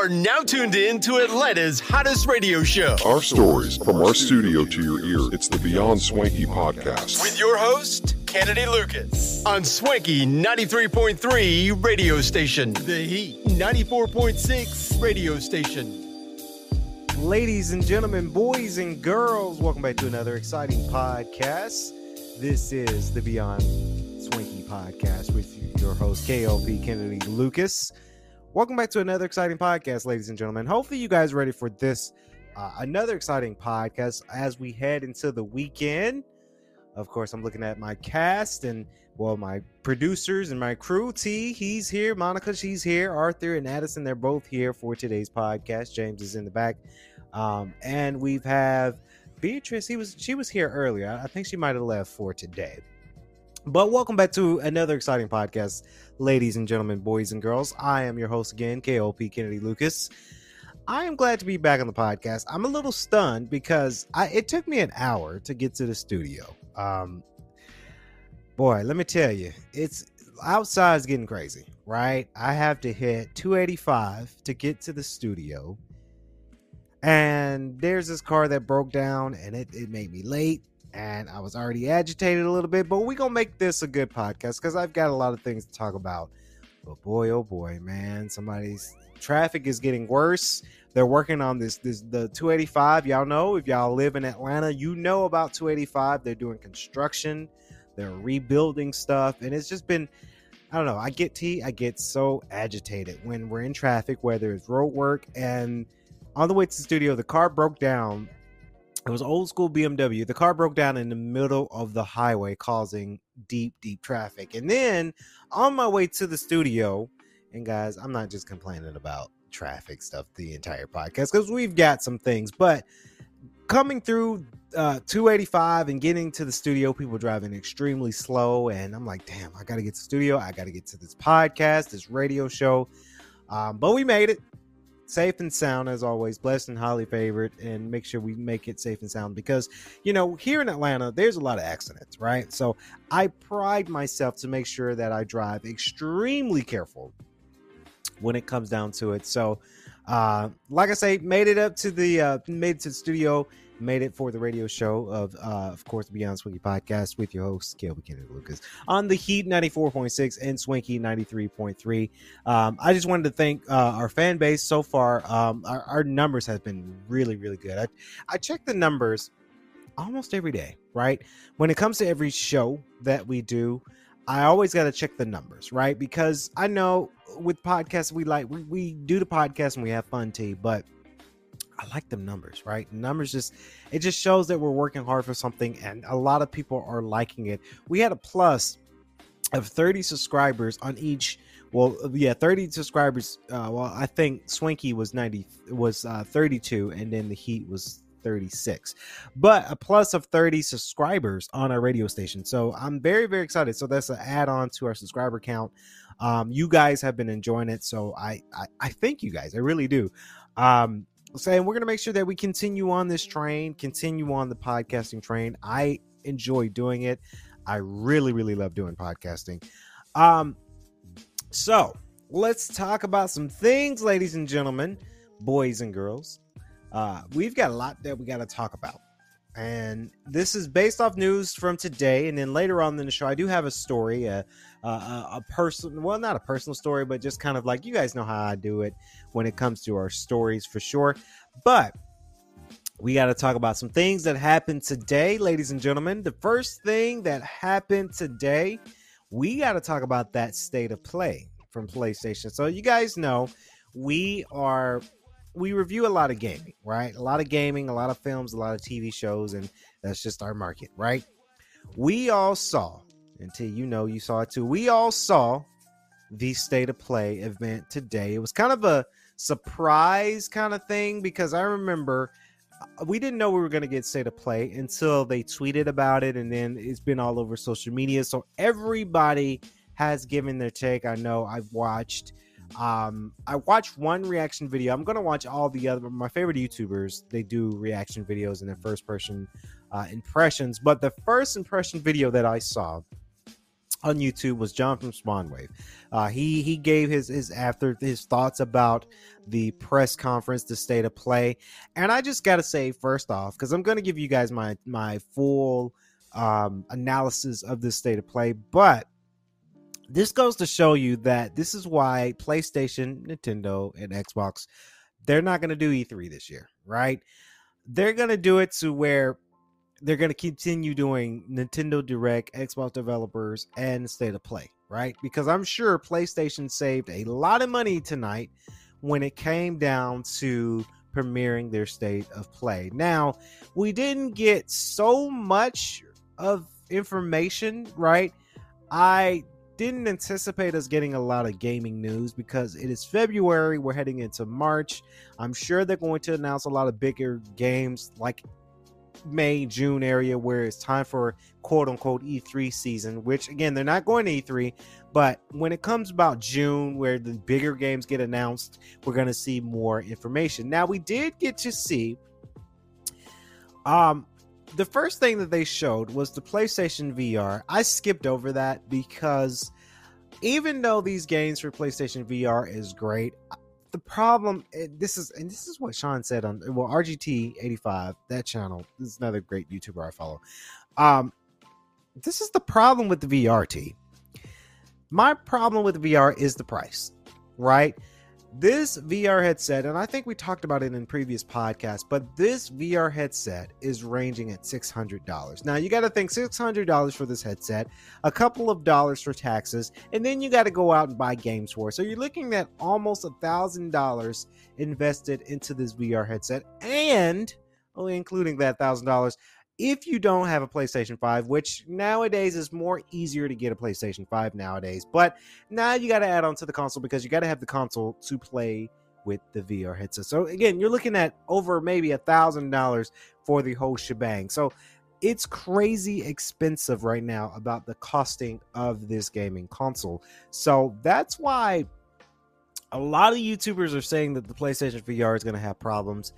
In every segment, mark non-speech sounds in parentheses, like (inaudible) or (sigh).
You are now tuned in to Atlanta's hottest radio show. Our stories from our studio to your ear. It's the Beyond Swanky podcast. With your host, Kennedy Lucas. On Swanky 93.3 radio station. The Heat 94.6 radio station. Ladies and gentlemen, boys and girls, welcome back to another exciting podcast. This is the Beyond Swanky podcast with your host, KLP Kennedy Lucas. Welcome back to another exciting podcast, ladies and gentlemen. Hopefully, you guys are ready for this uh, another exciting podcast as we head into the weekend. Of course, I'm looking at my cast and well, my producers and my crew. T, he's here. Monica, she's here. Arthur and Addison, they're both here for today's podcast. James is in the back, um, and we've have Beatrice. He was she was here earlier. I think she might have left for today. But welcome back to another exciting podcast, ladies and gentlemen, boys and girls. I am your host again, KLP Kennedy Lucas. I am glad to be back on the podcast. I'm a little stunned because I, it took me an hour to get to the studio. Um, boy, let me tell you, it's outside's getting crazy, right? I have to hit 285 to get to the studio. And there's this car that broke down and it, it made me late and I was already agitated a little bit, but we're gonna make this a good podcast because I've got a lot of things to talk about. But boy, oh boy, man, somebody's traffic is getting worse. They're working on this this the 285. Y'all know if y'all live in Atlanta, you know about 285. They're doing construction, they're rebuilding stuff, and it's just been I don't know. I get T, I get so agitated when we're in traffic, whether it's road work and on the way to the studio, the car broke down it was old school BMW. The car broke down in the middle of the highway, causing deep, deep traffic. And then on my way to the studio, and guys, I'm not just complaining about traffic stuff the entire podcast because we've got some things, but coming through uh, 285 and getting to the studio, people driving extremely slow. And I'm like, damn, I got to get to the studio. I got to get to this podcast, this radio show. Um, but we made it safe and sound as always blessed and highly favored and make sure we make it safe and sound because you know here in atlanta there's a lot of accidents right? So i pride myself to make sure that i drive extremely careful when it comes down to it. So uh like i say made it up to the uh made it to the studio made it for the radio show of, uh, of course, Beyond Swanky podcast with your host, KLP Kennedy Lucas on the Heat 94.6 and Swanky 93.3. Um, I just wanted to thank uh, our fan base so far. Um, our, our, numbers have been really, really good. I, I check the numbers almost every day, right? When it comes to every show that we do, I always got to check the numbers, right? Because I know with podcasts, we like, we, we do the podcast and we have fun, too, but – I like them numbers, right? Numbers just it just shows that we're working hard for something and a lot of people are liking it. We had a plus of 30 subscribers on each well yeah 30 subscribers uh, well i think swanky was 90 was uh, 32 and then the heat was 36 but a plus of 30 subscribers on our radio station. So i'm very very excited. So that's an add-on to our subscriber count. Um, you guys have been enjoying it. So I, I i thank you guys. I really do. Um saying we're going to make sure that we continue on this train, continue on the podcasting train. I enjoy doing it. I really, really love doing podcasting. Um, so let's talk about some things, ladies and gentlemen, boys and girls. Uh, we've got a lot that we got to talk about. And this is based off news from today. And then later on in the show, I do have a story, a, a, a person, well, not a personal story, but just kind of like you guys know how I do it when it comes to our stories for sure. But we got to talk about some things that happened today, ladies and gentlemen. The first thing that happened today, we got to talk about that state of play from PlayStation. So, you guys know we are we review a lot of gaming, right? A lot of gaming, a lot of films, a lot of TV shows, and that's just our market, right? We all saw, until you know you saw it too, we all saw the state of play event today. It was kind of a surprise kind of thing because I remember uh, we didn't know we were going to get state of play until they tweeted about it, and then it's been all over social media. So everybody has given their take. I know I've watched um, I watched one reaction video. I'm gonna watch all the other my favorite YouTubers. They do reaction videos and their first person uh, impressions. But the first impression video that I saw on YouTube was John from Spawnwave. Uh, he he gave his his after his thoughts about the press conference, the state of play, and I just got to say first off, because I'm to give you guys my my full um, analysis of this state of play, but this goes to show you that this is why PlayStation, Nintendo, and Xbox they're not going to do E3 this year, right? They're going to do it to where they're going to continue doing Nintendo Direct, Xbox developers, and State of Play, right? Because I'm sure PlayStation saved a lot of money tonight when it came down to premiering their State of Play. Now, we didn't get so much of information, right? I didn't anticipate us getting a lot of gaming news because it is February. We're heading into March. I'm sure they're going to announce a lot of bigger games like May, June area where it's time for quote unquote E3 season, which again, they're not going to E3, but when it comes about June where the bigger games get announced, we're going to see more information. Now, we did get to see um the first thing that they showed was the PlayStation VR. I skipped over that because even though these games for PlayStation VR is great, the problem eh, this is and this is what Sean said on well RGT 85 that channel this is another great YouTuber I follow. Um this is the problem with the VRT. My problem with VR is the price, right? This VR headset, and I think we talked about it in previous podcasts, but this VR headset is ranging at $600. Now, you got to think $600 for this headset, a couple of dollars for taxes, and then you got to go out and buy games for it. So you're looking at almost a $1,000 invested into this VR headset, and only including that $1,000, if you don't have a PlayStation 5, which nowadays is more easier to get a PlayStation 5 nowadays, but now you got to add on to the console because you got to have the console to play with the VR headset. So again, you're looking at over maybe a thousand dollars for the whole shebang. So it's crazy expensive right now about the costing of this gaming console. So that's why a lot of YouTubers are saying that the PlayStation VR is going to have problems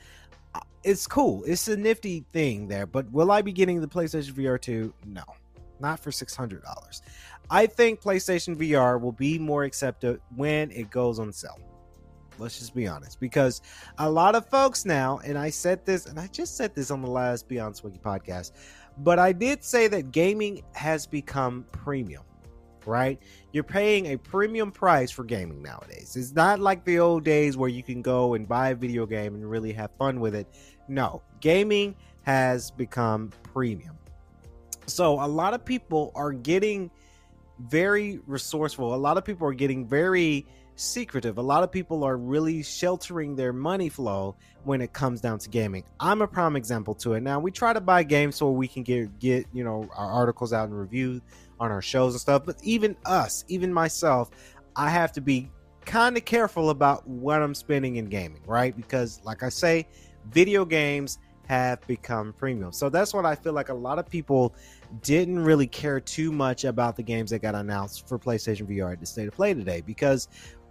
it's cool. It's a nifty thing there, but will I be getting the PlayStation VR 2? No, not for $600. I think PlayStation VR will be more accepted when it goes on sale. Let's just be honest, because a lot of folks now, and I said this, and I just said this on the last Beyond Swanky podcast, but I did say that gaming has become premium right? You're paying a premium price for gaming nowadays. It's not like the old days where you can go and buy a video game and really have fun with it. No, gaming has become premium. So a lot of people are getting very resourceful. A lot of people are getting very secretive. A lot of people are really sheltering their money flow when it comes down to gaming. I'm a prime example to it. Now we try to buy games so we can get get you know our articles out and review on our shows and stuff. But even us, even myself, I have to be kind of careful about what I'm spending in gaming, right? Because, like I say, video games have become premium. So that's what I feel like a lot of people didn't really care too much about the games that got announced for PlayStation VR at the state of play today because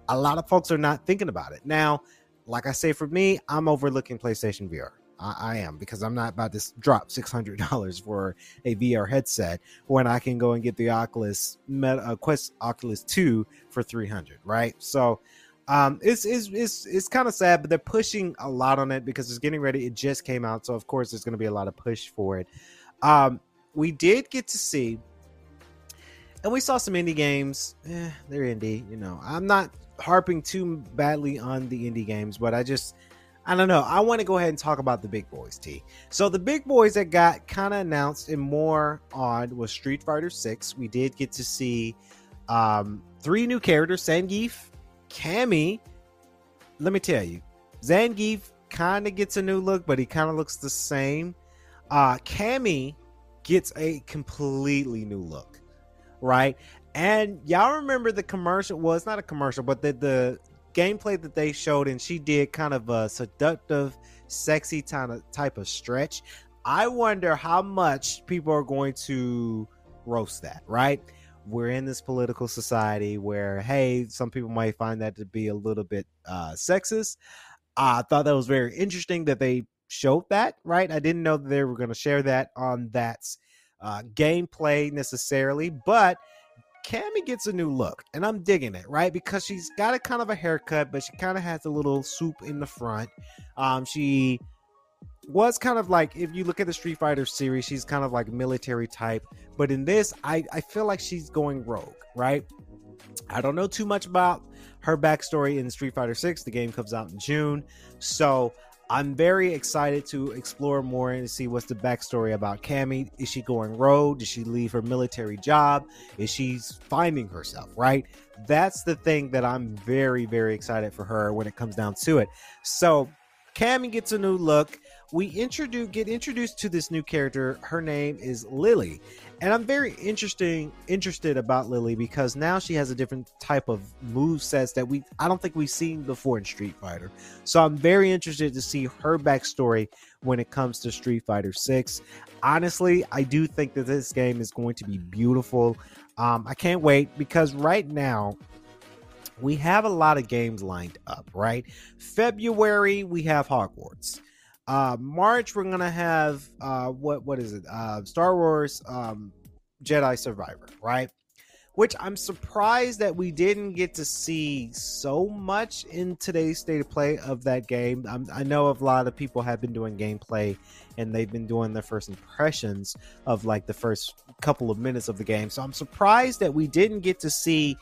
a lot of folks are not thinking about it. Now, like I say, for me, I'm overlooking PlayStation VR. I, I am because I'm not about to drop six hundred dollars (laughs) for a VR headset when I can go and get the Oculus Meta, uh, Quest Oculus Two for three hundred. Right, so. Um, it's it's it's, it's kind of sad, but they're pushing a lot on it because it's getting ready. It just came out, so of course there's going to be a lot of push for it. Um, we did get to see, and we saw some indie games. Eh, they're indie, you know. I'm not harping too badly on the indie games, but I just I don't know. I want to go ahead and talk about the big boys, T. So the big boys that got kind of announced and more on was Street Fighter 6. We did get to see um, three new characters, Zangief, Cammy. Let me tell you, Zangief kind of gets a new look, but he kind of looks the same. Uh Cammy gets a completely new look, right? And y'all remember the commercial? Well, it's not a commercial, but the the gameplay that they showed, and she did kind of a seductive, sexy kind of type of stretch. I wonder how much people are going to roast that, right? We're in this political society where, hey, some people might find that to be a little bit uh, sexist. I thought that was very interesting that they showed that, right? I didn't know that they were going to share that on that uh, gameplay necessarily, but Cammy gets a new look, and I'm digging it, right? Because she's got a kind of a haircut, but she kind of has a little swoop in the front. Um, she was kind of like if you look at the Street Fighter series, she's kind of like military type, but in this, I I feel like she's going rogue, right? I don't know too much about her backstory in Street Fighter 6. The game comes out in June. So I'm very excited to explore more and see what's the backstory about Cammy. Is she going rogue? Did she leave her military job? Is she finding herself, right? That's the thing that I'm very, very excited for her when it comes down to it. So Cammy gets a new look we introduce get introduced to this new character. Her name is Lily, and I'm very interesting interested about Lily because now she has a different type of move sets that we I don't think we've seen before in Street Fighter. So I'm very interested to see her backstory when it comes to Street Fighter Six. Honestly, I do think that this game is going to be beautiful. Um, I can't wait because right now we have a lot of games lined up. Right, February we have Hogwarts. Uh, March we're gonna have uh, what what is it? Uh, Star Wars um, Jedi Survivor, right? Which I'm surprised that we didn't get to see so much in today's state of play of that game. I'm, I know a lot of people have been doing gameplay and they've been doing their first impressions of like the first couple of minutes of the game. So I'm surprised that we didn't get to see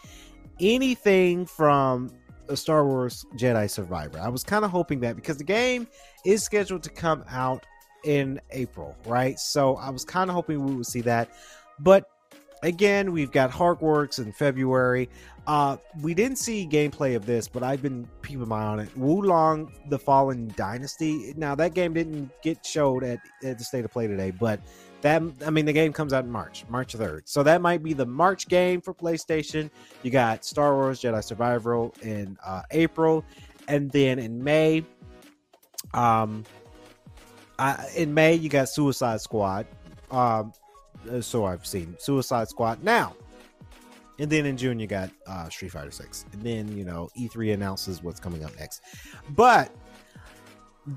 anything from a Star Wars Jedi Survivor. I was kind of hoping that because the game is scheduled to come out in April, right? So I was kind of hoping we would see that. But again, we've got Hogwarts in February. Uh, we didn't see gameplay of this, but I've been keeping my eye on it. Wo Long, The Fallen Dynasty. Now that game didn't get showed at, at the state of play today, but that I mean the game comes out in March, March 3rd. So that might be the March game for PlayStation. You got Star Wars Jedi Survivor in uh, April, and then in May, um, I, in May you got Suicide Squad. Um, uh, so I've seen Suicide Squad now. And then in June you got uh, Street Fighter 6. And then, you know, E3 announces what's coming up next. But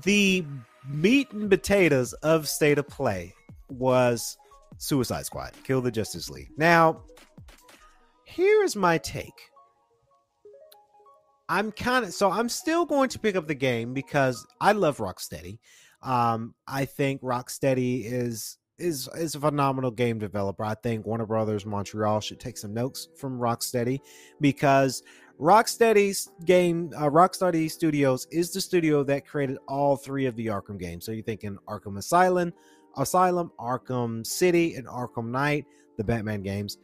the meat and potatoes of State of Play was Suicide Squad, Kill the Justice League. Now, here is my take. I'm kind of so I'm still going to pick up the game because I love Rocksteady. Um, I think Rocksteady is is is a phenomenal game developer. I think Warner Brothers Montreal should take some notes from Rocksteady because Rocksteady's game, uh, Rocksteady Studios, is the studio that created all three of the Arkham games. So you're thinking Arkham Asylum, Asylum, Arkham City, and Arkham Knight, the Batman games.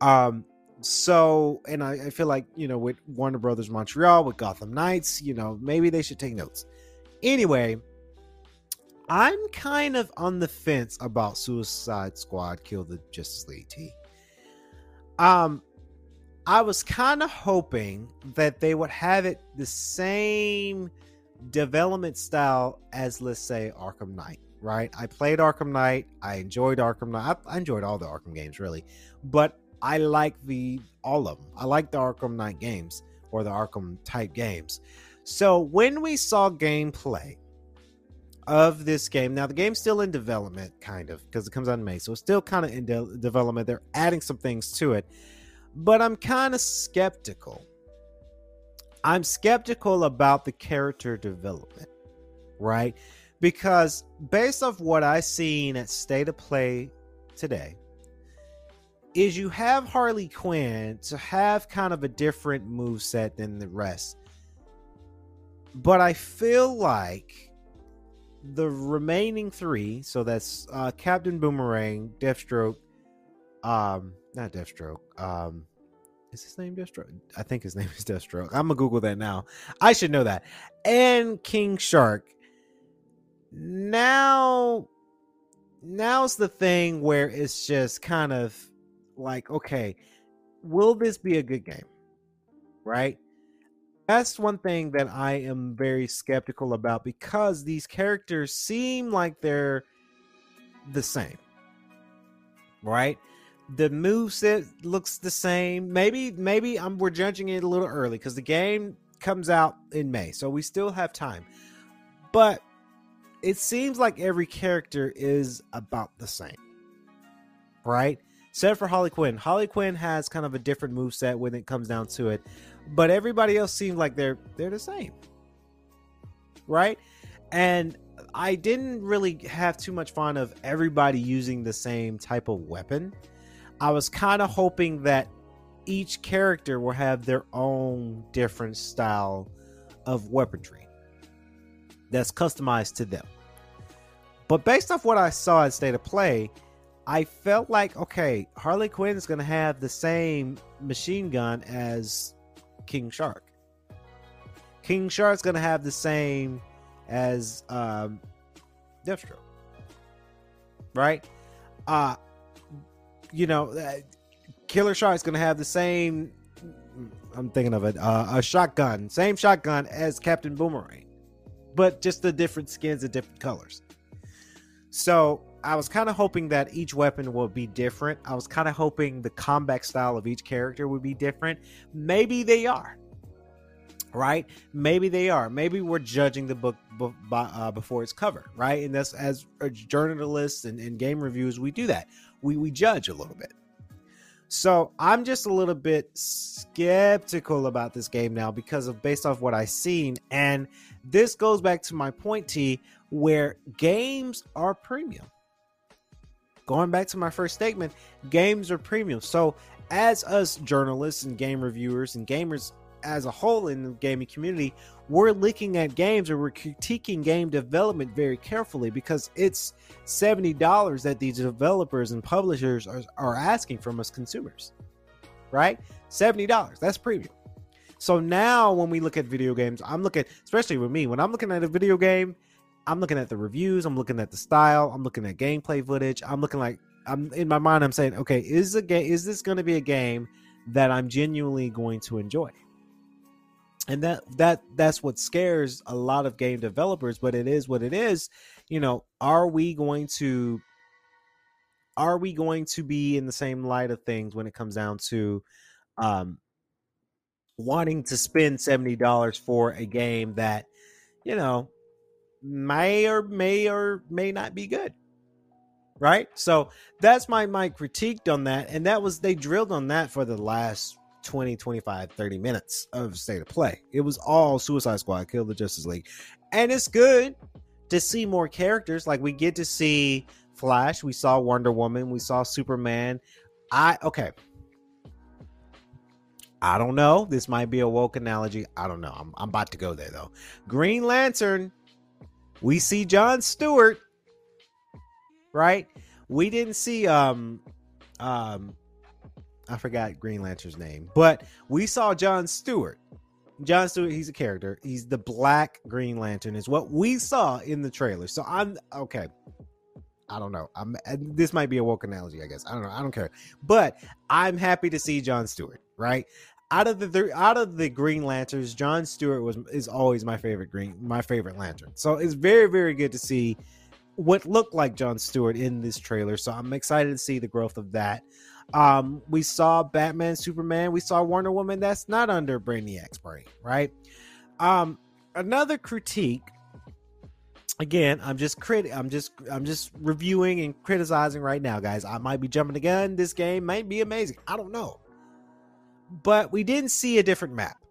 Um, so, and I, I feel like you know, with Warner Brothers Montreal, with Gotham Knights, you know, maybe they should take notes. Anyway, I'm kind of on the fence about Suicide Squad Kill the Justice League T. Um, I was kind of hoping that they would have it the same development style as, let's say, Arkham Knight right? I played Arkham Knight. I enjoyed Arkham Knight. I, I enjoyed all the Arkham games really, but I like the all of them. I like the Arkham Knight games or the Arkham type games. So when we saw gameplay of this game, now the game's still in development, kind of, because it comes out in May, so it's still kind of in de- development. They're adding some things to it, but I'm kind of skeptical. I'm skeptical about the character development, right? because based off what I seen at State of Play today, is you have Harley Quinn to have kind of a different move set than the rest. But I feel like the remaining three, so that's uh, Captain Boomerang, Deathstroke, um, not Deathstroke, um, is his name Deathstroke? I think his (laughs) name is Deathstroke. I'm gonna Google that now. I should know that. And King Shark now now's the thing where it's just kind of like okay will this be a good game? Right? That's one thing that i am very skeptical about because these characters seem like they're the same. Right? The move set looks the same. Maybe maybe I'm, we're judging it a little early because the game comes out in may so we still have time. But it seems like every character is about the same, right? Except for Harley Quinn. Harley Quinn has kind of a different move set when it comes down to it, but everybody else seems like they're they're the same, right? And I didn't really have too much fun of everybody using the same type of weapon. I was kind of hoping that each character will have their own different style of weaponry that's customized to them. But based off what I saw in State of Play, I felt like okay, Harley Quinn is going to have the same machine gun as King Shark. King Shark's going to have the same as um, Deathstroke, right? Uh you know, uh, Killer Shark's going to have the same. I'm thinking of it, uh, a shotgun, same shotgun as Captain Boomerang, but just the different skins and different colors. So I was kind of hoping that each weapon would be different. I was kind of hoping the combat style of each character would be different. Maybe they are. Right? Maybe they are. Maybe we're judging the book b- uh, before it's covered, right? And that's as journalists and, and game reviews, we do that. We we judge a little bit. So I'm just a little bit skeptical about this game now because of based off what I've seen. And this goes back to my point, T, where games are premium. Going back to my first statement, games are premium. So as us journalists and game reviewers and gamers as a whole in the gaming community, we're looking at games or we're critiquing game development very carefully because it's $70 that these developers and publishers are, are asking from us consumers, right? $70. That's premium. So now when we look at video games, I'm looking, especially with me, when I'm looking at a video game, I'm looking at the reviews, I'm looking at the style, I'm looking at gameplay footage, I'm looking like I'm in my mind, I'm saying, okay, is a game is this gonna be a game that I'm genuinely going to enjoy? and that that that's what scares a lot of game developers but it is what it is you know are we going to are we going to be in the same light of things when it comes down to um wanting to spend $70 for a game that you know may or may or may not be good right so that's my my critique on that and that was they drilled on that for the last 20, 25, 30 minutes of state of play. It was all Suicide Squad, Kill the Justice League. And it's good to see more characters. Like we get to see Flash, we saw Wonder Woman, we saw Superman. I okay. I don't know. This might be a woke analogy. I don't know. I'm, I'm about to go there though. Green Lantern, we see John Stewart, right? We didn't see um um I forgot Green Lantern's name, but we saw John Stewart. John Stewart, he's a character. He's the Black Green Lantern, is what we saw in the trailer. So I'm okay. I don't know. I'm this might be a woke analogy, I guess. I don't know. I don't care. But I'm happy to see John Stewart, right? Out of the out of the Green Lanterns, John Stewart was is always my favorite green my favorite lantern. So it's very very good to see what looked like John Stewart in this trailer. So I'm excited to see the growth of that. Um, we saw Batman, Superman. We saw Wonder Woman. That's not under Brainiac's brain, right? Um, another critique. Again, I'm just crit. I'm just I'm just reviewing and criticizing right now, guys. I might be jumping the gun. This game might be amazing. I don't know, but we didn't see a different map,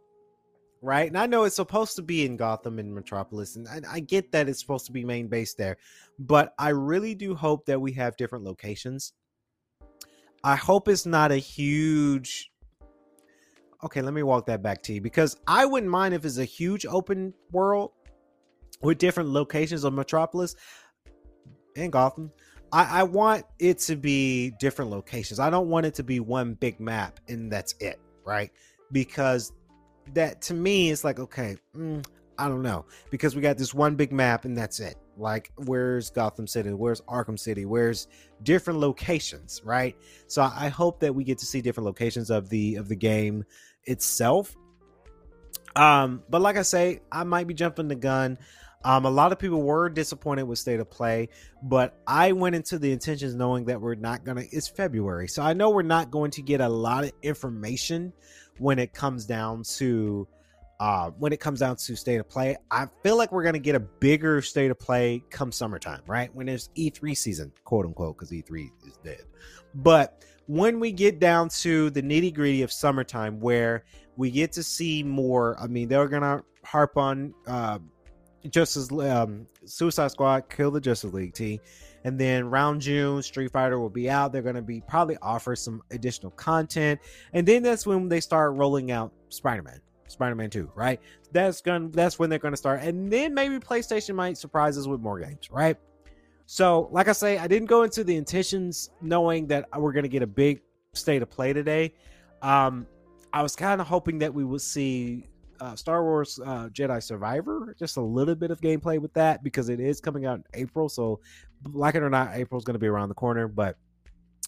right? And I know it's supposed to be in Gotham and Metropolis, and I, I get that it's supposed to be main base there, but I really do hope that we have different locations I hope it's not a huge. Okay, let me walk that back to you because I wouldn't mind if it's a huge open world with different locations of Metropolis and Gotham. I, I want it to be different locations. I don't want it to be one big map and that's it, right? Because that to me is like, okay, mm, I don't know. Because we got this one big map and that's it. Like, where's Gotham City? Where's Arkham City? Where's different locations, right? So I hope that we get to see different locations of the of the game itself. Um, but like I say, I might be jumping the gun. Um, a lot of people were disappointed with state of play, but I went into the intentions knowing that we're not gonna. It's February, so I know we're not going to get a lot of information when it comes down to uh, when it comes down to state of play. I feel like we're going to get a bigger state of play come summertime, right? When there's E3 season, quote unquote, because E3 is dead. But when we get down to the nitty gritty of summertime, where we get to see more. I mean, they're gonna harp on uh, Justice um, Suicide Squad, Kill the Justice League T, and then round June, Street Fighter will be out. They're gonna be probably offer some additional content, and then that's when they start rolling out Spider Man. Spider-Man 2, right? That's gonna that's when they're gonna start. And then maybe PlayStation might surprise us with more games, right? So, like I say, I didn't go into the intentions knowing that we're gonna get a big state of play today. Um, I was kind of hoping that we would see uh, Star Wars uh, Jedi Survivor, just a little bit of gameplay with that because it is coming out in April. So, like it or not, April's going to be around the corner. But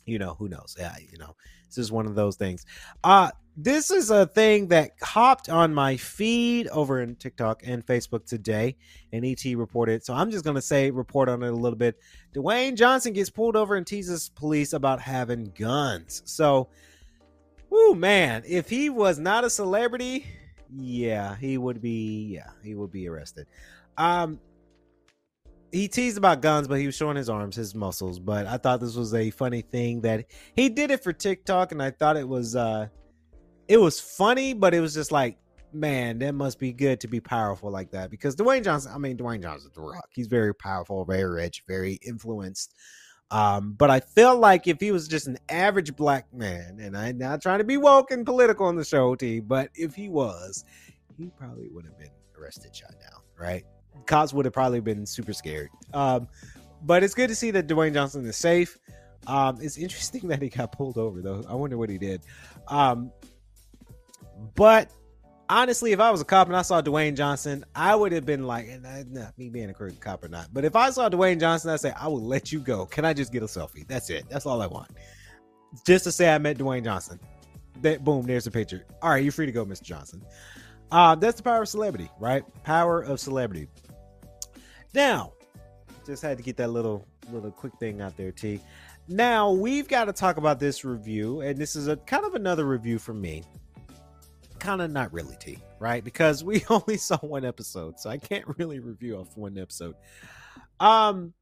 you know, who knows? Yeah, you know, this is one of those things. Uh this is a thing that hopped on my feed over in TikTok and Facebook today, and ET reported. So I'm just gonna say report on it a little bit. Dwayne Johnson gets pulled over and teases police about having guns. So, oh man, if he was not a celebrity, yeah, he would be. Yeah, he would be arrested. Um, he teased about guns, but he was showing his arms, his muscles. But I thought this was a funny thing that he did it for TikTok, and I thought it was uh it was funny, but it was just like, man, that must be good to be powerful like that. Because Dwayne Johnson, I mean, Dwayne Johnson's the rock. He's very powerful, very rich, very influenced. Um, but I feel like if he was just an average black man, and I'm not trying to be woke and political on the show, T, but if he was, he probably would have been arrested, shot down, right? cops would have probably been super scared. Um, but it's good to see that Dwayne Johnson is safe. Um, it's interesting (laughs) that he got pulled over though. I wonder what he did. Um, but honestly, if I was a cop and I saw Dwayne Johnson, I would have been like, not me being a cop or not, but if I saw Dwayne Johnson, I'd say, I will let you go. Can I just get a selfie? That's it. That's all I want. Just to say I met Dwayne Johnson. That boom, there's a picture. All right, you're free to go, Mr. Johnson. Uh, that's the power of celebrity, right? Power of celebrity. Now, just had to get that little little quick thing out there, T. Now we've got to talk about this review, and this is a kind of another review from me. Kind of not really, T, right? Because we (laughs) only saw one episode, so I can't really review off one episode. Um,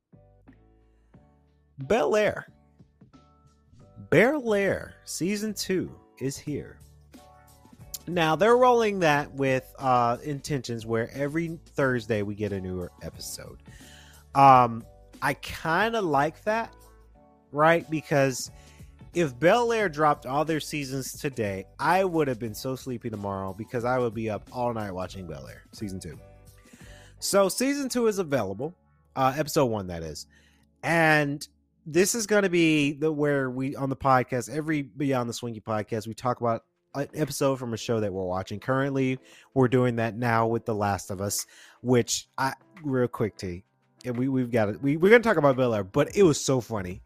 Bel Air, Bel Air season two is here. Now they're rolling that with uh intentions where every Thursday we get a newer episode. Um I kind of like that, right? Because if Bel Air dropped all their seasons today, I would have been so sleepy tomorrow because I would be up all night watching Bel Air season two. So season two is available, uh, episode one that is, and this is going to be the where we on the podcast every Beyond the Swanky podcast we talk about an episode from a show that we're watching. Currently, we're doing that now with The Last of Us, which I real quick T, and we we've got it. We we're gonna talk about Bel Air, but it was so funny.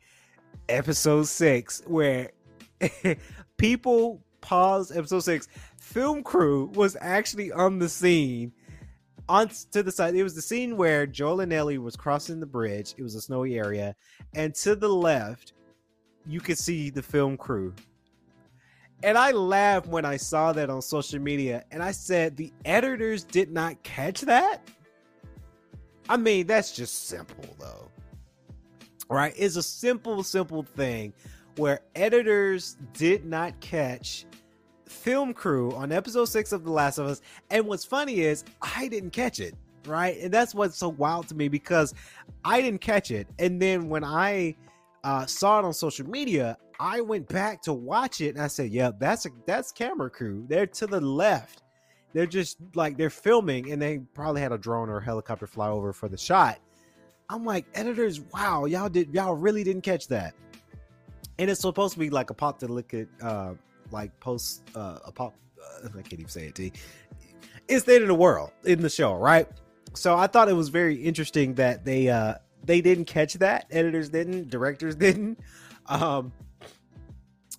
Episode six, where (laughs) people paused episode six. Film crew was actually on the scene on to the side. It was the scene where Joel and Ellie was crossing the bridge. It was a snowy area, and to the left, you could see the film crew and I laughed when I saw that on social media, and I said the editors did not catch that. I mean, that's just simple though. Right? is a simple, simple thing where editors did not catch film crew on episode six of The Last of Us. And what's funny is I didn't catch it. Right. And that's what's so wild to me because I didn't catch it. And then when I uh, saw it on social media, I went back to watch it and I said, "Yeah, that's a that's camera crew. They're to the left. They're just like they're filming, and they probably had a drone or a helicopter fly over for the shot." I'm like, editors, wow, y'all did y'all really didn't catch that. And it's supposed to be like a pop to look at, uh, like post uh, a pop. Uh, I can't even say it. T. It's the end of the world in the show, right? So I thought it was very interesting that they uh they didn't catch that. Editors didn't, directors (laughs) didn't. Um,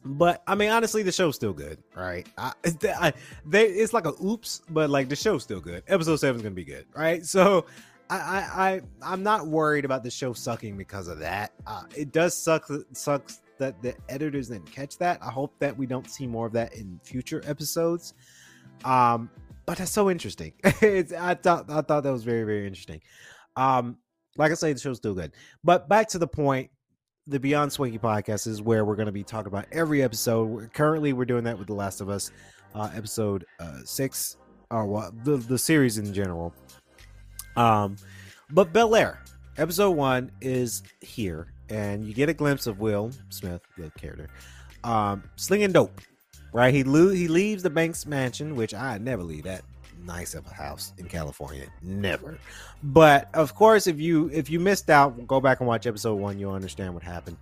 but I mean, honestly, the show's still good, right? I, (laughs) I, they, it's like a oops, but like the show's still good. Episode seven is gonna be good, right? So, I, I, I am not worried about the show sucking because of that. Uh, it does suck. Sucks that the editors didn't catch that. I hope that we don't see more of that in future episodes. Um, but that's so interesting. (laughs) it's, I thought I thought that was very very interesting. Um, like I say, the show's still good. But back to the point the Beyond Swanky podcast is where we're going to be talking about every episode. Currently, we're doing that with The Last of Us, uh, episode uh, six, or well, the the series in general. Um, but Bel Air, episode one is here, and you get a glimpse of Will Smith, the character, um, slinging dope. Right, he lo- he leaves the Banks mansion, which I never leave that nice of a house in California. Never. But of course, if you if you missed out, go back and watch episode one. You'll understand what happened.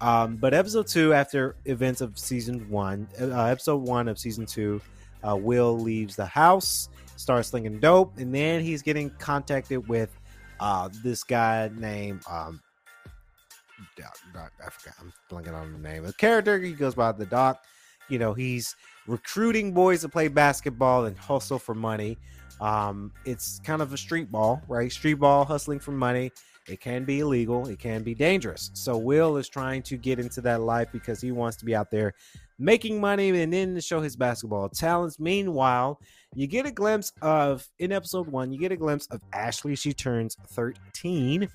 Um, but episode two, after events of season one, uh, episode one of season two, uh, Will leaves the house, starts slinging dope, and then he's getting contacted with uh, this guy named um, I forgot. I'm blanking on the name. The character he goes by the Doc. You know, he's recruiting boys to play basketball and hustle for money. Um, it's kind of a street ball, right? Street ball hustling for money. It can be illegal, it can be dangerous. So, Will is trying to get into that life because he wants to be out there making money and then to show his basketball talents. Meanwhile, you get a glimpse of, in episode one, you get a glimpse of Ashley. She turns 13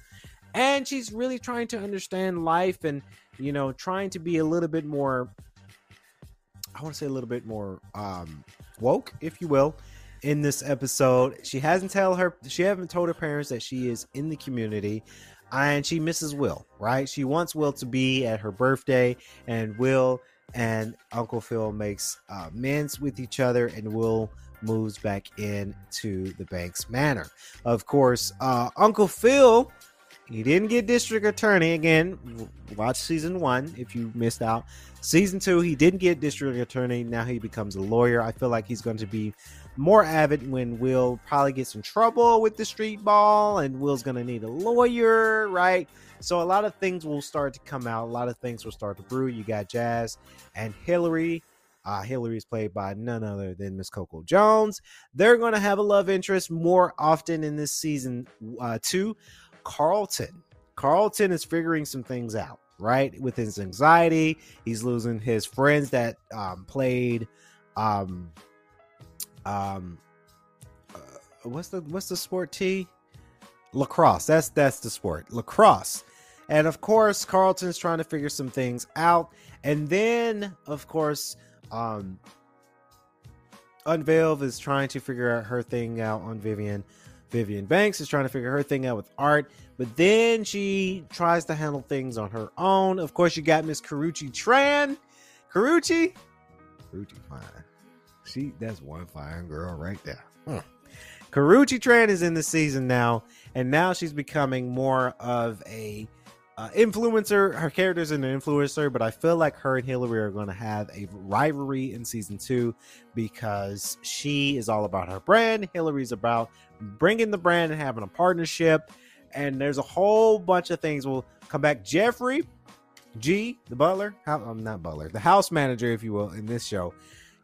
and she's really trying to understand life and, you know, trying to be a little bit more I want to say a little bit more um, woke, if you will, in this episode. She hasn't tell her she haven't told her parents that she is in the community, and she misses Will. Right? She wants Will to be at her birthday, and Will and Uncle Phil makes uh, amends with each other, and Will moves back into the Banks Manor. Of course, uh, Uncle Phil he didn't get district attorney again. Watch season one if you missed out. Season two, he didn't get district attorney. Now he becomes a lawyer. I feel like he's going to be more avid when Will probably gets in trouble with the street ball, and Will's going to need a lawyer, right? So a lot of things will start to come out. A lot of things will start to brew. You got Jazz and Hillary. Uh, Hillary is played by none other than Miss Coco Jones. They're going to have a love interest more often in this season uh, two. Carlton. Carlton is figuring some things out, right? With his anxiety, he's losing his friends that um, played um um uh, what's the what's the sport T? Lacrosse. That's that's the sport. Lacrosse. And of course, Carlton's trying to figure some things out. And then, of course, um Unveiled is trying to figure out her thing out on Vivian. Vivian Banks is trying to figure her thing out with art, but then she tries to handle things on her own. Of course, you got Miss Karrueche Tran. Karrueche? Karrueche fine. She that's one fine girl right there. Hmm. Karrueche Tran is in the season now, and now she's becoming more of a uh, influencer. Her character's an influencer, but I feel like her and Hillary are going to have a rivalry in season two because she is all about her brand. Hillary's about bringing the brand and having a partnership. And there's a whole bunch of things. We'll come back. Jeffrey G, the butler, I'm um, not butler, the house manager, if you will, in this show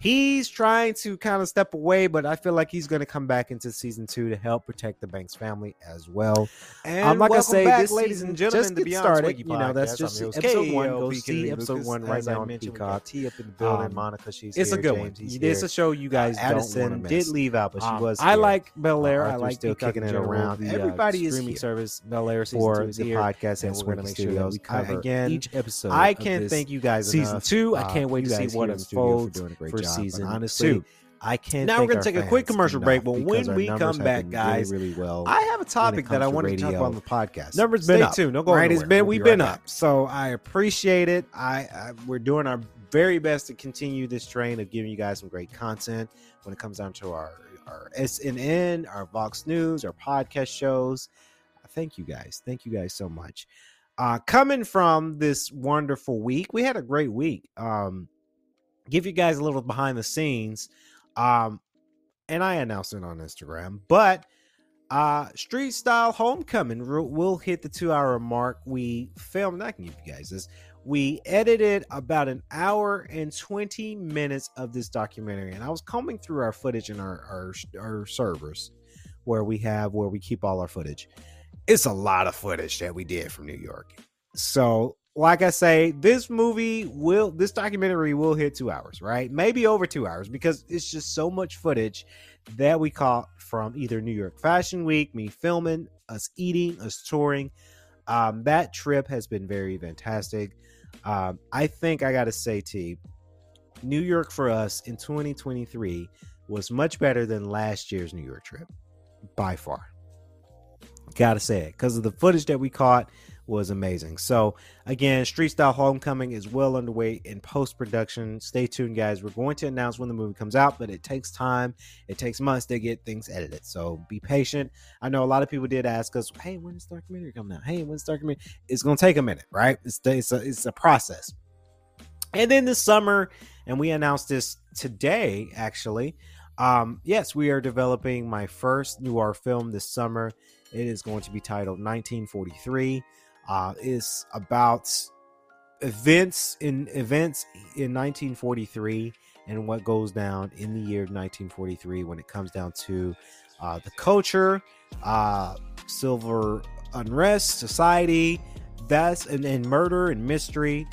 he's trying to kind of step away, but I feel like he's going to come back into season two to help protect the Banks family as well. And I'm um, like I say, back, this ladies and gentlemen, just get started. You know, that's just episode one. Go see episode one right now on Peacock. T up in the building. Um, Monica, she's it's here. a good James, one. It's a show you guys uh, Addison did leave out, but she um, was. I like Bel Air. I like still kicking it around. Everybody is streaming service Bel Air for the podcast and Studios. Again, each episode. I can't thank you guys. Season two. I can't wait to see what unfolds for season honestly. I can't. Now we're gonna take a quick commercial break, but when we come back, guys, really, really well. I have a topic that I want to talk about on the podcast. Numbers been up. tuned. Don't go right. It's been we've been up, so I appreciate it. I, I we're doing our very best to continue this train of giving you guys some great content when it comes down to our our SNN, our Vox News, our podcast shows. Thank you guys. Thank you guys so much. Uh, coming from this wonderful week, we had a great week. Um, give you guys a little behind the scenes. Um, and I announced it on Instagram, but uh street style homecoming will hit the two hour mark we filmed i can give you guys this we edited about an hour and 20 minutes of this documentary and i was combing through our footage in our, our our servers where we have where we keep all our footage it's a lot of footage that we did from new york so like I say, this movie will, this documentary will hit two hours, right? Maybe over two hours because it's just so much footage that we caught from either New York Fashion Week, me filming, us eating, us touring. um, that trip has been very fantastic. Um, I think I got to say, T, New York for us in 2023 was much better than last year's New York trip by far. Gotta say it because of the footage that we caught was amazing. So again, Street Style Homecoming is well underway in post production. Stay tuned, guys. We're going to announce when the movie comes out, but it takes time. It takes months to get things edited. So be patient. I know a lot of people did ask us, "Hey, when is documentary coming out? Hey, when's documentary?" It's going to take a minute, right? It's it's a, it's a process. And then this summer, and we announced this today, actually. Um, yes, we are developing my first noir film this summer. It is going to be titled 1943. Uh, is about events in events in 1943 and what goes down in the year 1943 when it comes down to uh, the culture, uh, silver unrest, society, that's and, and murder and mystery,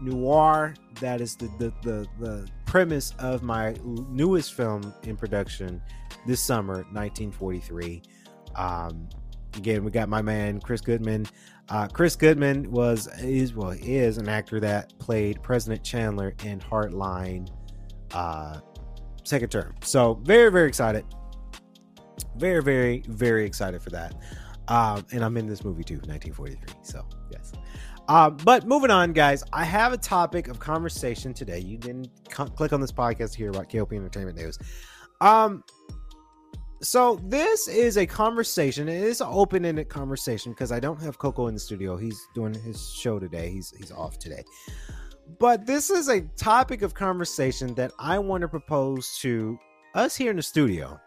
noir. That is the, the the the premise of my newest film in production this summer, 1943. Um, again, we got my man Chris Goodman. Uh, Chris Goodman was is well is an actor that played President Chandler in Heartline, uh, second term. So very very excited, very very very excited for that. Um, and I'm in this movie too, 1943. So yes. Um, but moving on, guys, I have a topic of conversation today. You didn't c- click on this podcast to hear about KLP Entertainment News. Um, so this is a conversation. It is an open-ended conversation because I don't have Coco in the studio. He's doing his show today. He's he's off today. But this is a topic of conversation that I want to propose to us here in the studio.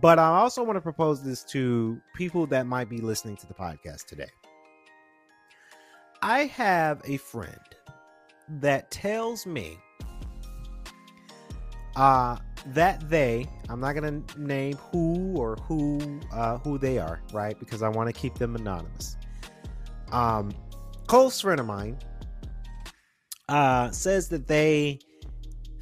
But I also want to propose this to people that might be listening to the podcast today. I have a friend that tells me uh that they i'm not gonna name who or who uh who they are right? Because i want to keep them anonymous. Um close friend of mine uh says that they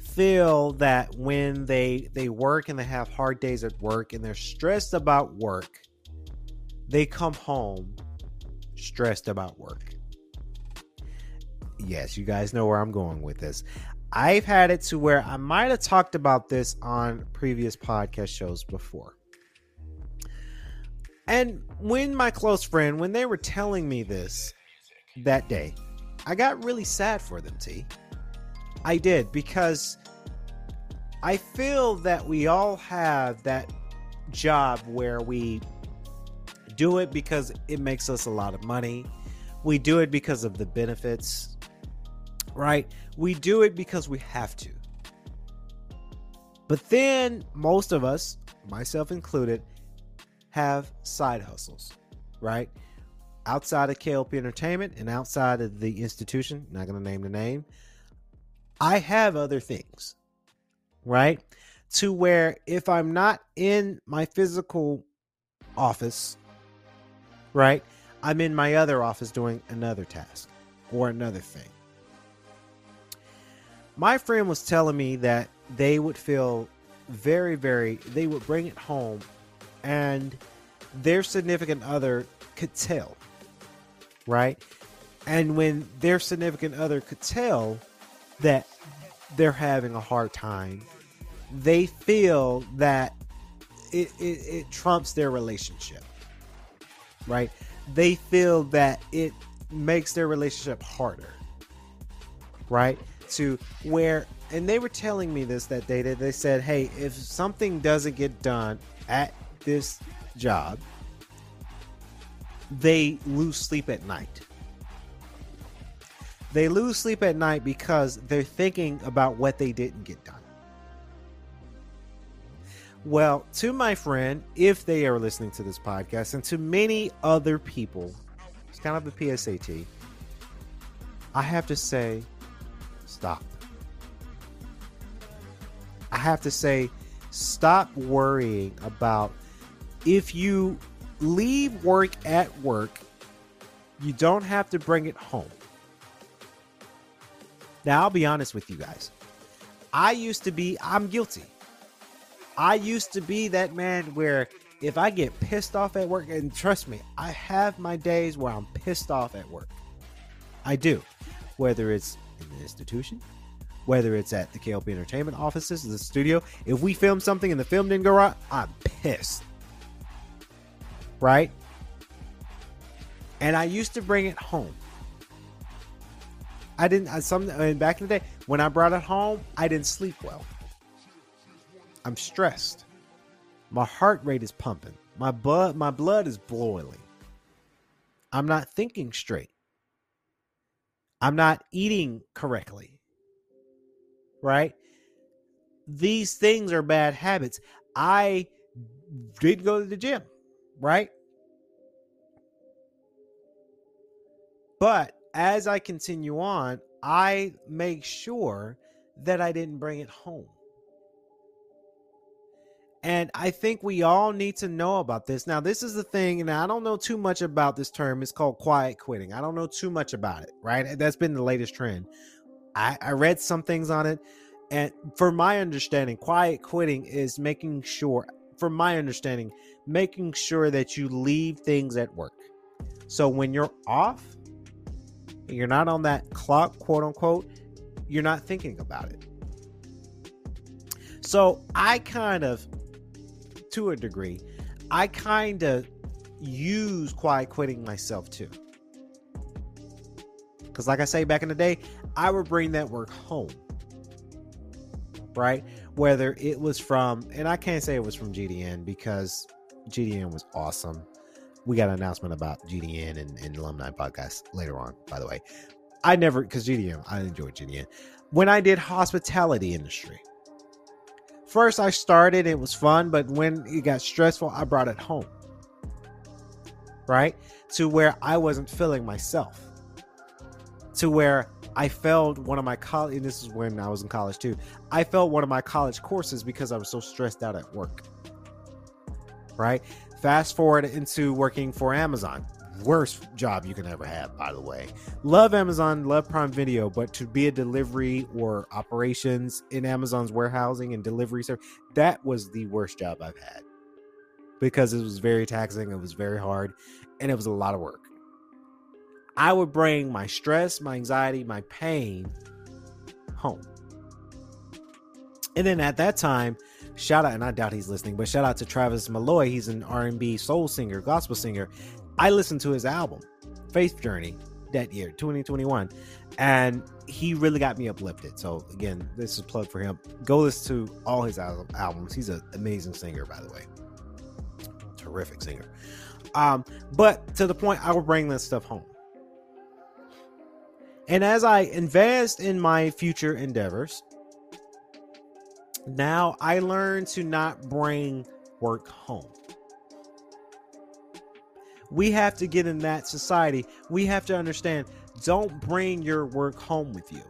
feel that when they they work and they have hard days at work and they're stressed about work they come home stressed about work. Yes you guys know where i'm going with this I've had it to where I might have talked about this on previous podcast shows before. And when my close friend, when they were telling me this that day, I got really sad for them, T. I did because I feel that we all have that job where we do it because it makes us a lot of money. We do it because of the benefits right? We do it because we have to. But then most of us, myself included, have side hustles, right? Outside of KLP Entertainment and outside of the institution, not going to name the name, I have other things, right? To where if I'm not in my physical office, right, I'm in my other office doing another task or another thing my friend was telling me that they would feel very, very, they would bring it home and their significant other could tell, right? And when their significant other could tell that they're having a hard time, they feel that it, it, it trumps their relationship, right? They feel that it makes their relationship harder, right? To where and they were telling me this that day that they said hey if something doesn't get done at this job they lose sleep at night. They lose sleep at night because they're thinking about what they didn't get done. Well to my friend if they are listening to this podcast and to many other people it's kind of a psat i have to say stop. I have to say, stop worrying about if you leave work at work, you don't have to bring it home. Now, I'll be honest with you guys. I used to be, I'm guilty. I used to be that man where if I get pissed off at work, and trust me, I have my days where I'm pissed off at work. I do. Whether it's in the institution, whether it's at the KLP Entertainment offices, the studio. If we film something and the film didn't go right, I'm pissed. Right? And I used to bring it home. I didn't. I, some and back in the day when I brought it home, I didn't sleep well. I'm stressed. My heart rate is pumping. My blood, my blood is boiling. I'm not thinking straight. I'm not eating correctly. Right? These things are bad habits. I did go to the gym, right? But as I continue on, I make sure that I didn't bring it home. And I think we all need to know about this. Now, this is the thing, and I don't know too much about this term. It's called quiet quitting. I don't know too much about it, right? That's been the latest trend. I, I read some things on it. And for my understanding, quiet quitting is making sure, from my understanding, making sure that you leave things at work. So when you're off, you're not on that clock, quote unquote, you're not thinking about it. So I kind of to a degree, I kind of use quiet quitting myself too. Because, like I say, back in the day, I would bring that work home. Right? Whether it was from, and I can't say it was from GDN because GDN was awesome. We got an announcement about GDN and, and alumni podcast later on, by the way. I never, because GDN, I enjoyed GDN. When I did hospitality industry, First, I started, it was fun, but when it got stressful, I brought it home. Right? To where I wasn't feeling myself. To where I failed one of my college, and this is when I was in college too. I failed one of my college courses because I was so stressed out at work. Right? Fast forward into working for Amazon worst job you can ever have, by the way. Love Amazon, love Prime Video, but to be a delivery or operations in Amazon's warehousing and delivery service, that was the worst job I've had because it was very taxing, it was very hard, and it was a lot of work. I would bring my stress, my anxiety, my pain home. And then at that time, shout out, and I doubt he's listening, but shout out to Travis Malloy. He's an R&B soul singer, gospel singer. I listened to his album, Faith Journey, that year, 2021, and he really got me uplifted. So again, this is a plug for him. Go listen to all his al- albums. He's an amazing singer, by the way. Terrific singer. Um, but to the point, I will bring this stuff home. And as I invest in my future endeavors, now I learn to not bring work home. We have to get in that society. We have to understand don't bring your work home with you.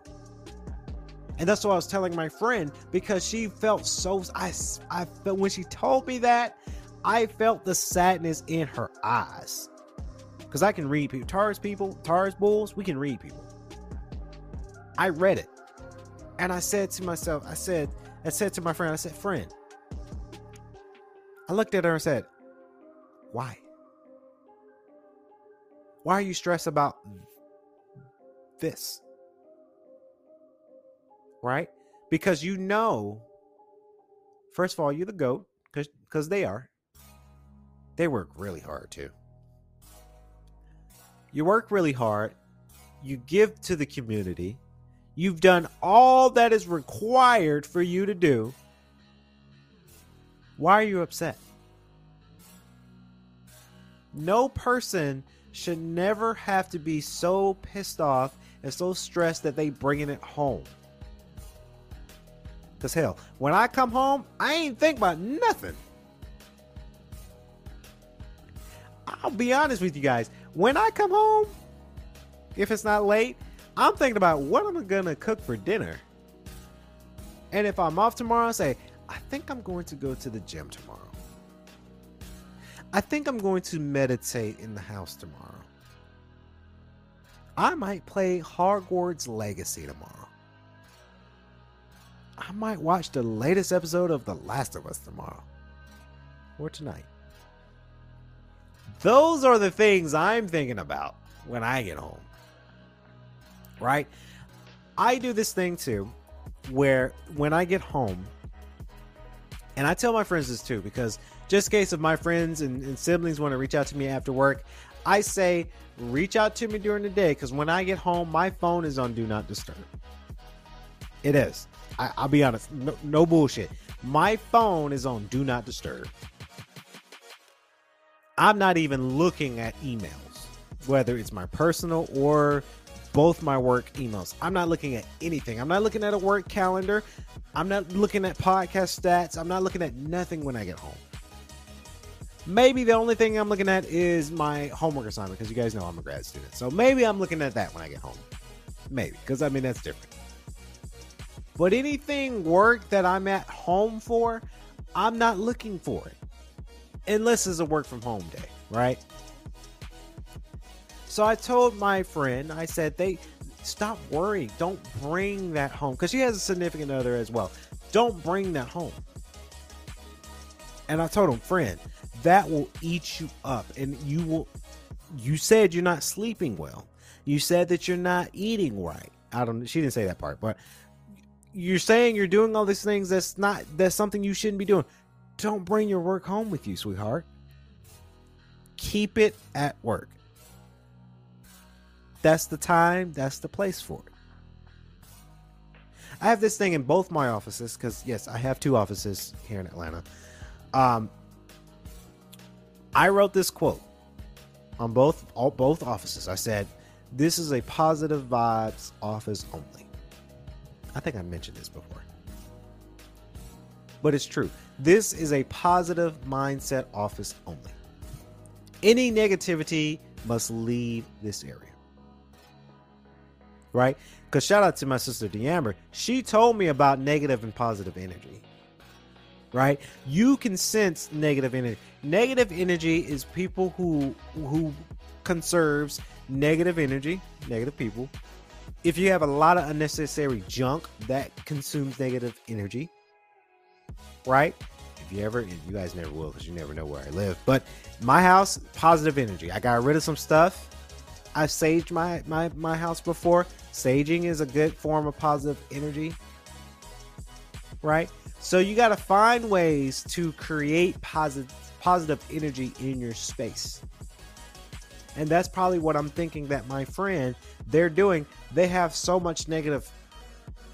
And that's what I was telling my friend because she felt so I I felt when she told me that I felt the sadness in her eyes. Cuz I can read people, Taurus people, Taurus bulls, we can read people. I read it. And I said to myself, I said, I said to my friend, I said, "Friend." I looked at her and said, "Why?" Why are you stressed about this? Right? Because you know, first of all, you're the GOAT, because they are. They work really hard too. You work really hard, you give to the community, you've done all that is required for you to do. Why are you upset? No person should never have to be so pissed off and so stressed that they bringing it home. Cause hell, when I come home, I ain't think about nothing. I'll be honest with you guys. When I come home, if it's not late, I'm thinking about what I'm gonna cook for dinner. And if I'm off tomorrow, I say, I think I'm going to go to the gym tomorrow. I think I'm going to meditate in the house tomorrow. I might play Hogwarts Legacy tomorrow. I might watch the latest episode of The Last of Us tomorrow or tonight. Those are the things I'm thinking about when I get home. Right? I do this thing too where when I get home, and I tell my friends this too, because just in case if my friends and, and siblings want to reach out to me after work, I say reach out to me during the day because when I get home, my phone is on do not disturb. It is. I, will be honest. No, no bullshit. My phone is on do not disturb. I'm not even looking at emails, whether it's my personal or both my work emails. I'm not looking at anything. I'm not looking at a work calendar. I'm not looking at podcast stats. I'm not looking at nothing when I get home. Maybe the only thing I'm looking at is my homework assignment because you guys know I'm a grad student. So maybe I'm looking at that when I get home. Maybe because I mean that's different. But anything work that I'm at home for, I'm not looking for it unless it's a work from home day, right? So I told my friend, I said, they stop worrying. Don't bring that home because she has a significant other as well. Don't bring that home. And I told him, friend, that will eat you up and you will you said you're not sleeping well you said that you're not eating right i don't she didn't say that part but you're saying you're doing all these things that's not that's something you shouldn't be doing don't bring your work home with you sweetheart keep it at work that's the time that's the place for it i have this thing in both my offices because yes i have two offices here in atlanta um I wrote this quote on both all, both offices. I said, "This is a positive vibes office only." I think I mentioned this before. But it's true. This is a positive mindset office only. Any negativity must leave this area. Right? Because shout out to my sister Deamber. She told me about negative and positive energy right? You can sense negative energy. Negative energy is people who who conserves negative energy, negative people. If you have a lot of unnecessary junk that consumes negative energy, right? If you ever, you guys never will because you never know where I live. But my house, positive energy. I got rid of some stuff. I've saged my my my house before. Saging is a good form of positive energy, right? So you got to find ways to create positive positive energy in your space. And that's probably what I'm thinking that my friend they're doing. They have so much negative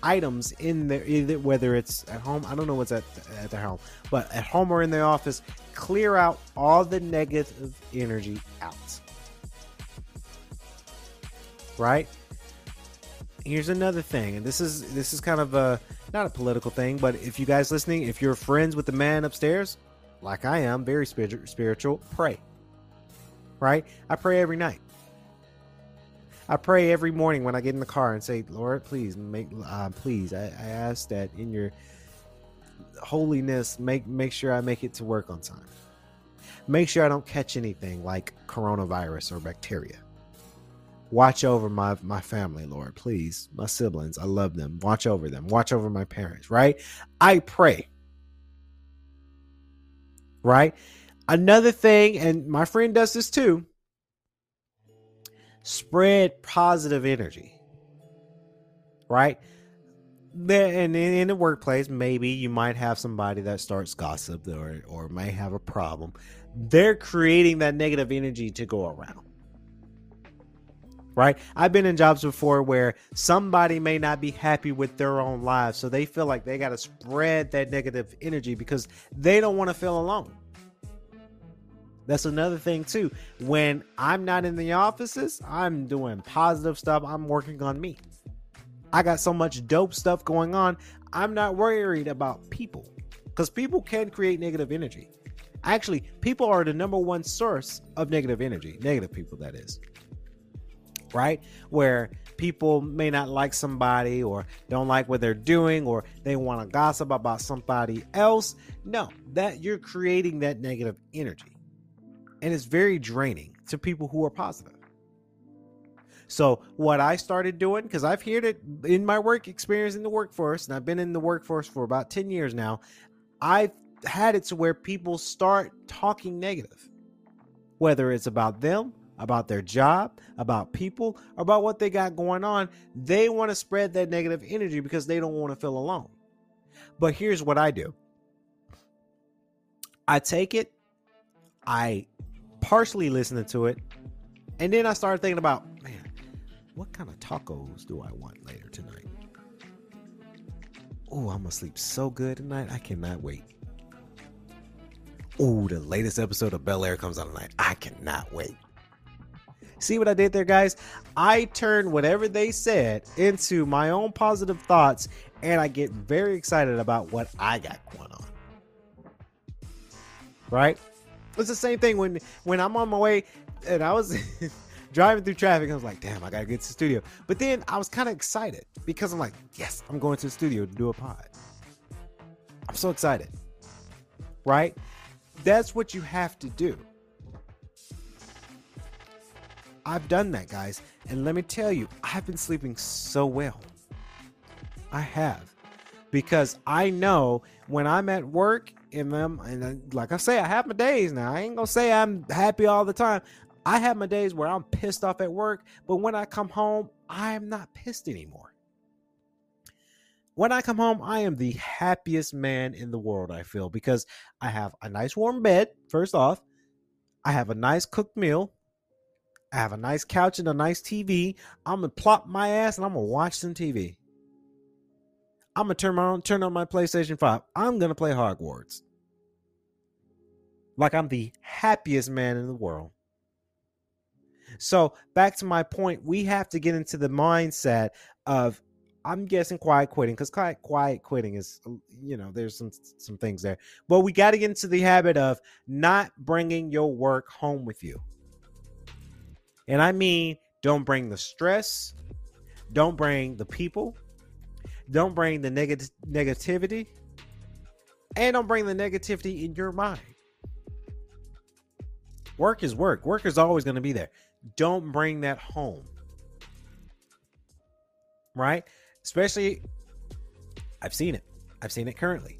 items in there either whether it's at home, I don't know what's at at their home, but at home or in the office, clear out all the negative energy out. Right? Here's another thing, and this is this is kind of a not a political thing, but if you guys listening, if you're friends with the man upstairs, like I am, very spiritual, pray. Right? I pray every night. I pray every morning when I get in the car and say, Lord, please make, uh, please, I, I ask that in your holiness, make make sure I make it to work on time. Make sure I don't catch anything like coronavirus or bacteria watch over my my family lord please. My siblings i love them. Watch over them. Watch over my parents right? I pray right? Another thing and my friend does this too spread positive energy right? And in the workplace maybe you might have somebody that starts gossip or or may have a problem. They're creating that negative energy to go around right? I've been in jobs before where somebody may not be happy with their own lives, so they feel like they got to spread that negative energy because they don't want to feel alone. That's another thing too. When I'm not in the offices, I'm doing positive stuff. I'm working on me. I got so much dope stuff going on. I'm not worried about people because people can create negative energy. Actually, people are the number one source of negative energy. Negative people, that is right? Where people may not like somebody or don't like what they're doing or they want to gossip about somebody else. No, that you're creating that negative energy. And it's very draining to people who are positive. So what I started doing, because I've heard it in my work experience in the workforce, and I've been in the workforce for about 10 years now, I've had it to where people start talking negative. Whether it's about them, about their job, about people, about what they got going on, they want to spread that negative energy because they don't want to feel alone. But here's what I do. I take it, I partially listen to it, and then I started thinking about, man, what kind of tacos do I want later tonight? Oh, I'm gonna sleep so good tonight. I cannot wait. Oh, the latest episode of Bel Air comes out tonight. I cannot wait. See what I did there, guys? I turned whatever they said into my own positive thoughts, and I get very excited about what I got going on. Right? It's the same thing when when I'm on my way and I was (laughs) driving through traffic. I was like, damn, I gotta get to the studio. But then I was kind of excited because I'm like, yes, I'm going to the studio to do a pod. I'm so excited. Right? That's what you have to do. I've done that, guys. And let me tell you, I've been sleeping so well. I have. Because I know when I'm at work and I'm, and like I say, I have my days now. I ain't gonna say I'm happy all the time. I have my days where I'm pissed off at work, but when I come home, I am not pissed anymore. When I come home, I am the happiest man in the world, I feel, because I have a nice warm bed, first off. I have a nice cooked meal. I have a nice couch and a nice TV. I'm gonna plop my ass and I'm gonna watch some TV. I'm gonna turn on turn on my PlayStation 5. I'm gonna play Hogwarts. Like I'm the happiest man in the world. So back to my point, we have to get into the mindset of I'm guessing quiet quitting because quiet, quiet quitting is you know there's some some things there, but we got to get into the habit of not bringing your work home with you. And I mean, don't bring the stress, don't bring the people, don't bring the negative negativity, and don't bring the negativity in your mind. Work is work. Work is always going to be there. Don't bring that home. Right? Especially, I've seen it. I've seen it currently.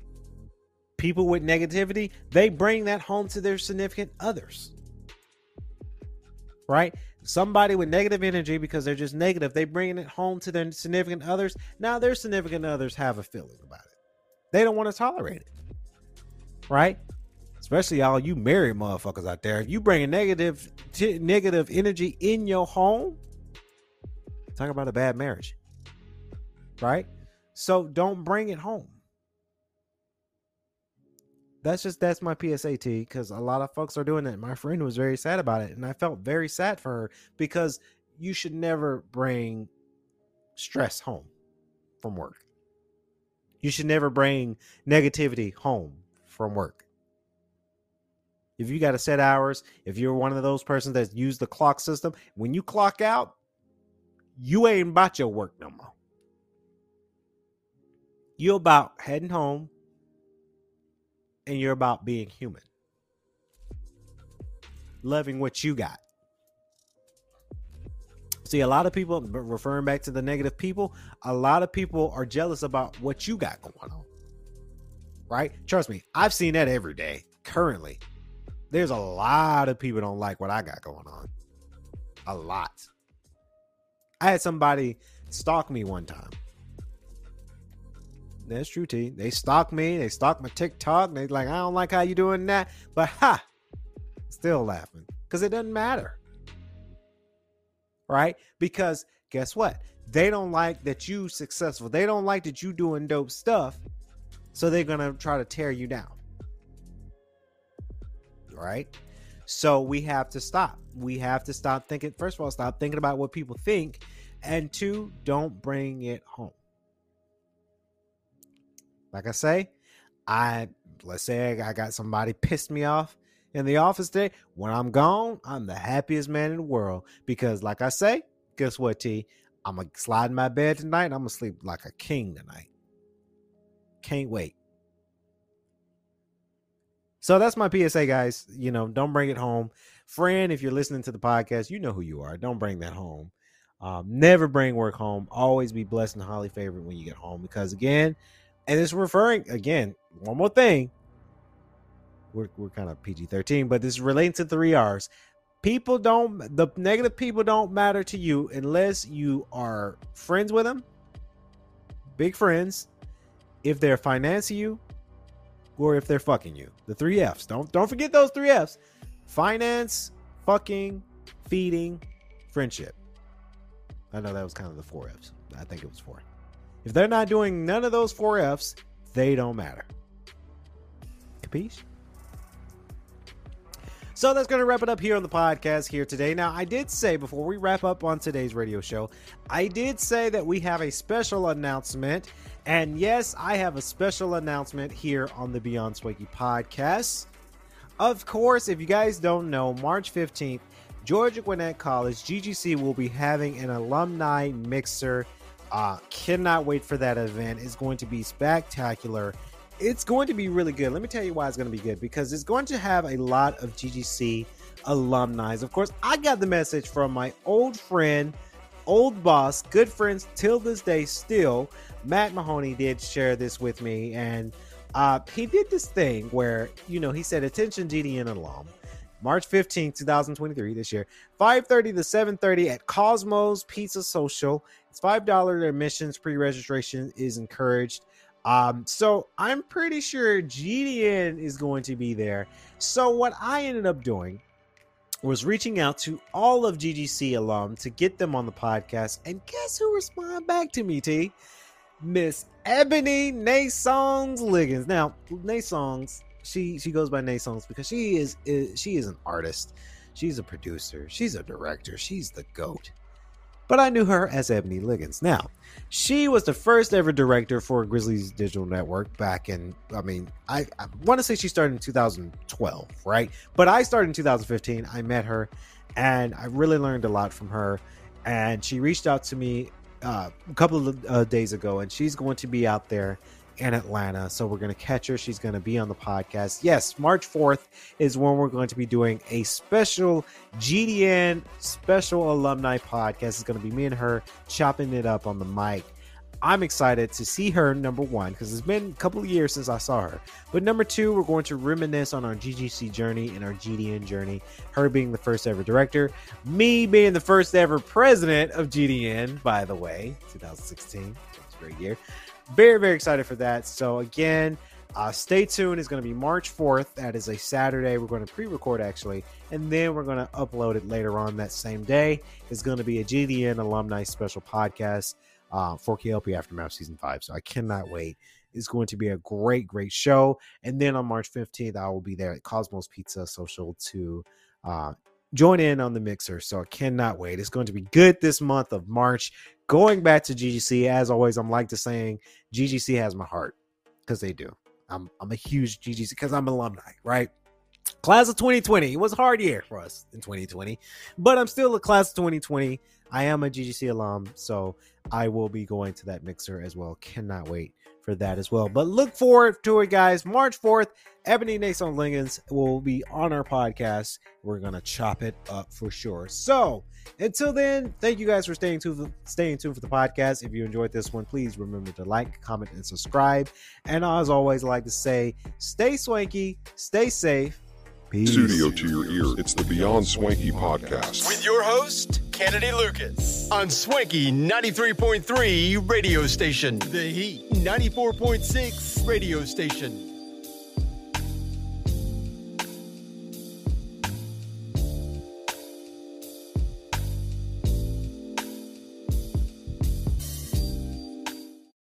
People with negativity, they bring that home to their significant others. Right? Somebody with negative energy because they're just negative, they bring it home to their significant others. Now their significant others have a feeling about it. They don't want to tolerate it. Right? Especially all you married motherfuckers out there. If you bring a negative t- negative energy in your home, talk about a bad marriage right? So don't bring it home. That's just that's my PSAT because a lot of folks are doing that. My friend was very sad about it, and I felt very sad for her because you should never bring stress home from work. You should never bring negativity home from work. If you got to set hours, if you're one of those persons that use the clock system, when you clock out, you ain't about your work no more. You're about heading home and you're about being human. Loving what you got. See, a lot of people, referring back to the negative people, a lot of people are jealous about what you got going on. Right? Trust me, I've seen that every day currently. There's a lot of people don't like what I got going on. A lot. I had somebody stalk me one time. That's true, T. They stalk me. They stalk my TikTok. They like, I don't like how you doing that. But ha, still laughing because it doesn't matter, right? Because guess what? They don't like that you successful. They don't like that you doing dope stuff. So they're gonna try to tear you down, right? So we have to stop. We have to stop thinking. First of all, stop thinking about what people think, and two, don't bring it home. Like I say, I let's say I got somebody pissed me off in the office today. When I'm gone, I'm the happiest man in the world because, like I say, guess what, T? I'm gonna slide in my bed tonight. I'm gonna sleep like a king tonight. Can't wait. So that's my PSA, guys. You know, don't bring it home. Friend, if you're listening to the podcast, you know who you are. Don't bring that home. Um, never bring work home. Always be blessed and highly favored when you get home. Because again, and it's referring again, one more thing. We're, we're kind of PG 13, but this relates to three R's. People don't, the negative people don't matter to you unless you are friends with them, big friends, if they're financing you, or if they're fucking you. The three F's. Don't don't forget those three F's. Finance, fucking, feeding, friendship. I know that was kind of the four F's. I think it was four. If they're not doing none of those four F's, they don't matter. Capiche? So that's going to wrap it up here on the podcast here today. Now, I did say before we wrap up on today's radio show, I did say that we have a special announcement. And yes, I have a special announcement here on the Beyond Swanky podcast. Of course, if you guys don't know, March 15th, Georgia Gwinnett College, GGC, will be having an alumni mixer. Uh, cannot wait for that event. It's going to be spectacular it's going to be really good. Let me tell you why it's going to be good because it's going to have a lot of GGC alumni. Of course, I got the message from my old friend, old boss, good friends till this day still. Matt Mahoney did share this with me, and uh, he did this thing where, you know, he said, Attention GDN alum. March 15th, 2023, this year, 5:30 to 7:30 at Cosmos Pizza Social. It's $5 admissions, pre-registration is encouraged. Um, so I'm pretty sure GDN is going to be there. So what I ended up doing was reaching out to all of GGC alum to get them on the podcast. And guess who responded back to me, T? Miss Ebony Naysongs Liggins. Now, Naysongs, she she goes by Naysongs because she is, is she is an artist. She's a producer. She's a director. She's the goat but I knew her as Ebony Liggins. Now, she was the first ever director for Grizzlies Digital Network back in, I mean, I, I want to say she started in 2012, right? But I started in 2015. I met her and I really learned a lot from her. And she reached out to me uh, a couple of uh, days ago, and she's going to be out there in Atlanta. So we're going to catch her. She's going to be on the podcast. Yes, March 4th is when we're going to be doing a special GDN special alumni podcast. It's going to be me and her chopping it up on the mic. I'm excited to see her, number one, because it's been a couple of years since I saw her. But number two, we're going to reminisce on our GGC journey and our GDN journey. Her being the first ever director, me being the first ever president of GDN, by the way, 2016. It's a great year. Very, very excited for that. So, again, uh, stay tuned. It's going to be March 4th. That is a Saturday. We're going to pre record actually, and then we're going to upload it later on that same day. It's going to be a GDN alumni special podcast uh, for KLP Aftermath Season 5. So I cannot wait. It's going to be a great, great show. And then on March 15th, I will be there at Cosmos Pizza Social to uh, join in on the mixer. So I cannot wait. It's going to be good this month of March. Going back to GGC, as always, I'm like to saying GGC has my heart because they do. I'm I'm a huge GGC because I'm an alumni, right? Class of 2020. It was a hard year for us in 2020, but I'm still a class of 2020. I am a GGC alum, so I will be going to that mixer as well. Cannot wait for that as well. But look forward to it, guys. March 4th, Ebony Naysongs Liggins will be on our podcast. We're gonna chop it up for sure. So until then, thank you guys for staying tuned, staying tuned for the podcast. If you enjoyed this one, please remember to like, comment, and subscribe. And as always, I like to say, stay swanky, stay safe. Peace. Studio to your ear. It's the Beyond Swanky podcast. With your host, Kennedy Lucas. On Swanky 93.3 radio station. The Heat 94.6 radio station.